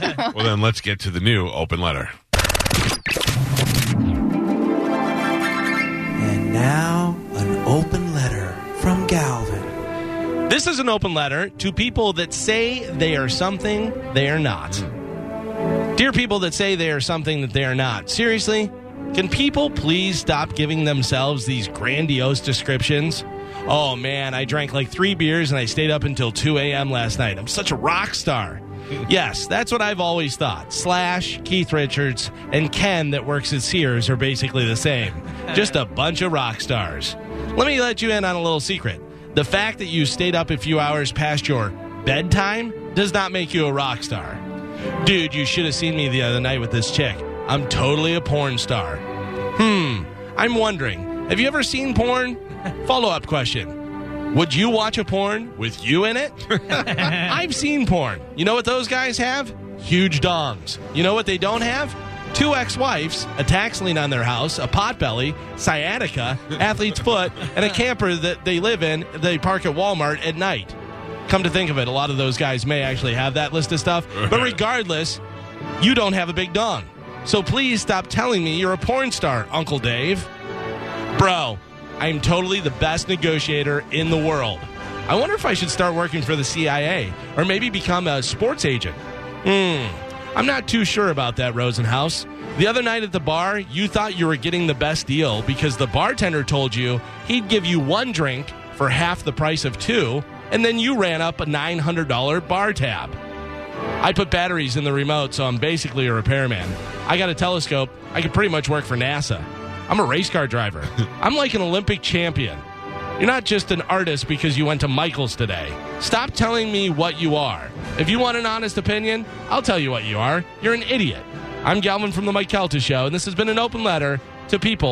well, then let's get to the new open letter. And now, an open letter from Galvin. This is an open letter to people that say they are something they are not. Dear people that say they are something that they are not, seriously, can people please stop giving themselves these grandiose descriptions? Oh man, I drank like three beers and I stayed up until 2 a.m. last night. I'm such a rock star. Yes, that's what I've always thought. Slash, Keith Richards, and Ken that works at Sears are basically the same. Just a bunch of rock stars. Let me let you in on a little secret. The fact that you stayed up a few hours past your bedtime does not make you a rock star. Dude, you should have seen me the other night with this chick. I'm totally a porn star. Hmm, I'm wondering, have you ever seen porn? Follow up question. Would you watch a porn with you in it? I've seen porn. You know what those guys have? Huge dongs. You know what they don't have? Two ex wives, a tax lien on their house, a potbelly, sciatica, athlete's foot, and a camper that they live in, they park at Walmart at night. Come to think of it, a lot of those guys may actually have that list of stuff. But regardless, you don't have a big dong. So please stop telling me you're a porn star, Uncle Dave. Bro, I'm totally the best negotiator in the world. I wonder if I should start working for the CIA or maybe become a sports agent. Hmm. I'm not too sure about that, Rosenhaus. The other night at the bar, you thought you were getting the best deal because the bartender told you he'd give you one drink for half the price of two, and then you ran up a $900 bar tab. I put batteries in the remote, so I'm basically a repairman. I got a telescope. I could pretty much work for NASA. I'm a race car driver. I'm like an Olympic champion. You're not just an artist because you went to Michael's today. Stop telling me what you are. If you want an honest opinion, I'll tell you what you are. You're an idiot. I'm Galvin from The Mike Calta Show, and this has been an open letter to people.